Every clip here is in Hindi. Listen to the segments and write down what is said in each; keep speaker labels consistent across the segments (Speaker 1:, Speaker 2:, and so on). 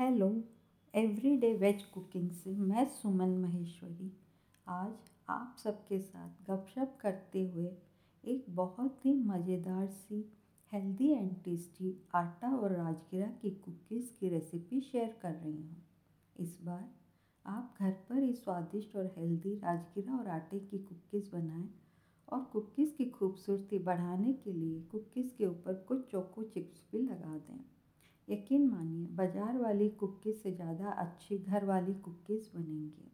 Speaker 1: हेलो एवरीडे वेज कुकिंग से मैं सुमन महेश्वरी। आज आप सबके साथ गपशप करते हुए एक बहुत ही मज़ेदार सी हेल्दी एंड टेस्टी आटा और राजगिरा की कुकीज़ की रेसिपी शेयर कर रही हूँ। इस बार आप घर पर ही स्वादिष्ट और हेल्दी राजगिरा और आटे की कुकीज़ बनाएँ और कुकीज़ की खूबसूरती बढ़ाने के लिए कुकीज़ के ऊपर कुछ चोको चिप्स भी लगा दें। यकीन मानिए, बाज़ार वाली कुकीज़ से ज़्यादा अच्छी घर वाली कुकीज़ बनेंगी।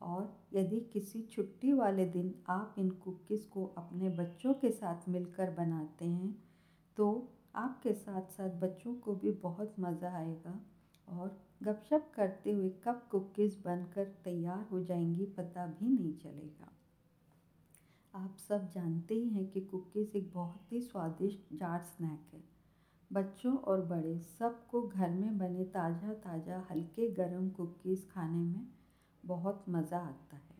Speaker 1: और यदि किसी छुट्टी वाले दिन आप इन कुकीज़ को अपने बच्चों के साथ मिलकर बनाते हैं तो आपके साथ साथ बच्चों को भी बहुत मज़ा आएगा और गपशप करते हुए कब कुकीज़ बनकर तैयार हो जाएँगी पता भी नहीं चलेगा। आप सब जानते ही हैं कि कुकीज़ एक बहुत ही स्वादिष्ट जार स्नैक है। बच्चों और बड़े सबको घर में बने ताज़ा ताज़ा हल्के गर्म कुकीज़ खाने में बहुत मज़ा आता है।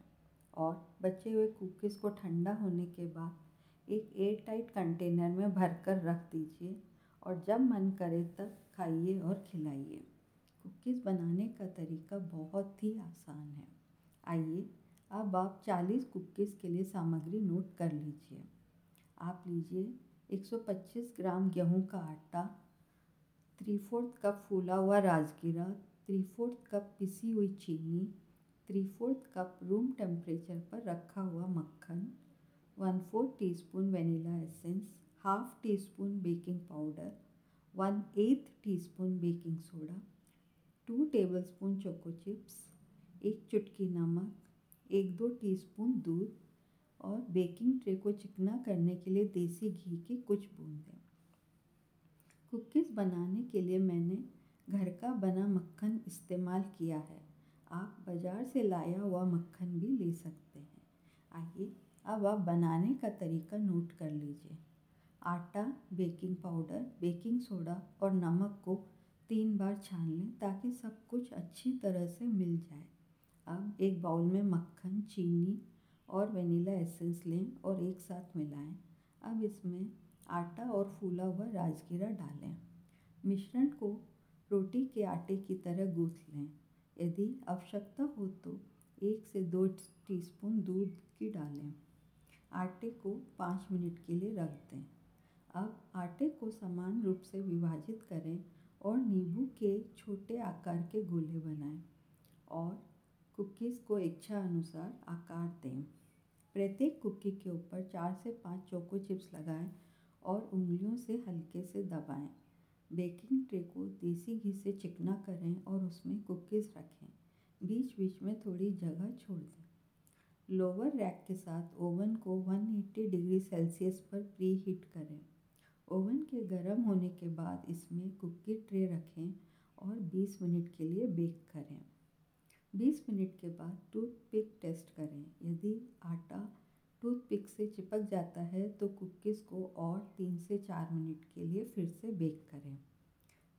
Speaker 1: और बचे हुए कुकीज़ को ठंडा होने के बाद एक एयर टाइट कंटेनर में भर कर रख दीजिए और जब मन करे तब खाइए और खिलाइए। कुकीज़ बनाने का तरीका बहुत ही आसान है। आइए, अब आप 40 कुकीज़ के लिए सामग्री नोट कर लीजिए। आप लीजिए 125 ग्राम गेहूँ का आटा, थ्री फोर्थ कप फूला हुआ राजगिरा, थ्री फोर्थ कप पिसी हुई चीनी, three fourth cup room temperature पर रखा हुआ मक्खन, one fourth teaspoon vanilla essence, half teaspoon baking powder, one eighth teaspoon baking soda, two tablespoon choco chips, एक चुटकी नमक, एक दो टीस्पून दूध और बेकिंग ट्रे को चिकना करने के लिए देसी घी की कुछ बूंदें। कुकीज़ बनाने के लिए मैंने घर का बना मक्खन इस्तेमाल किया है। आप बाज़ार से लाया हुआ मक्खन भी ले सकते हैं। आइए, अब आप बनाने का तरीका नोट कर लीजिए। आटा, बेकिंग पाउडर, बेकिंग सोडा और नमक को तीन बार छान लें ताकि सब कुछ अच्छी तरह से मिल जाए। अब एक बाउल में मक्खन, चीनी और वनीला एसेंस लें और एक साथ मिलाएँ। अब इसमें आटा और फूला हुआ राजगिरा डालें। मिश्रण को रोटी के आटे की तरह गूँथ लें। यदि आवश्यकता हो तो एक से दो टीस्पून दूध की डालें। आटे को पाँच मिनट के लिए रख दें। अब आटे को समान रूप से विभाजित करें और नींबू के छोटे आकार के गोले बनाएँ और कुकीज़ को इच्छा अनुसार आकार दें। प्रत्येक कुकी के ऊपर चार से पाँच चोको चिप्स लगाएँ और उंगलियों से हल्के से दबाएँ। बेकिंग ट्रे को देसी घी से चिकना करें और उसमें कुकीज़ रखें। बीच बीच में थोड़ी जगह छोड़ दें। लोअर रैक के साथ ओवन को 180 डिग्री सेल्सियस पर प्री हीट करें। ओवन के गर्म होने के बाद इसमें कुकी ट्रे रखें और 20 मिनट के लिए बेक करें। 20 मिनट के बाद टूथपिक टेस्ट करें। यदि आटा टूथपिक से चिपक जाता है तो कुकीज़ को और तीन से चार मिनट के लिए फिर से बेक करें।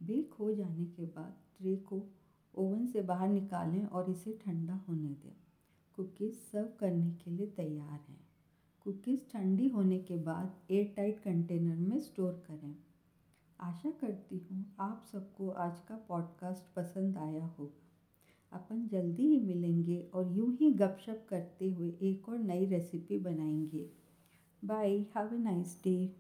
Speaker 1: बेक हो जाने के बाद ट्रे को ओवन से बाहर निकालें और इसे ठंडा होने दें। कुकीज़ सर्व करने के लिए तैयार हैं। कुकीज़ ठंडी होने के बाद एयर टाइट कंटेनर में स्टोर करें। आशा करती हूँ आप सबको आज का पॉडकास्ट पसंद आया होगा। अपन जल्दी ही मिलेंगे और यूँ ही गपशप करते हुए एक और नई रेसिपी बनाएँगे। Bye have a nice day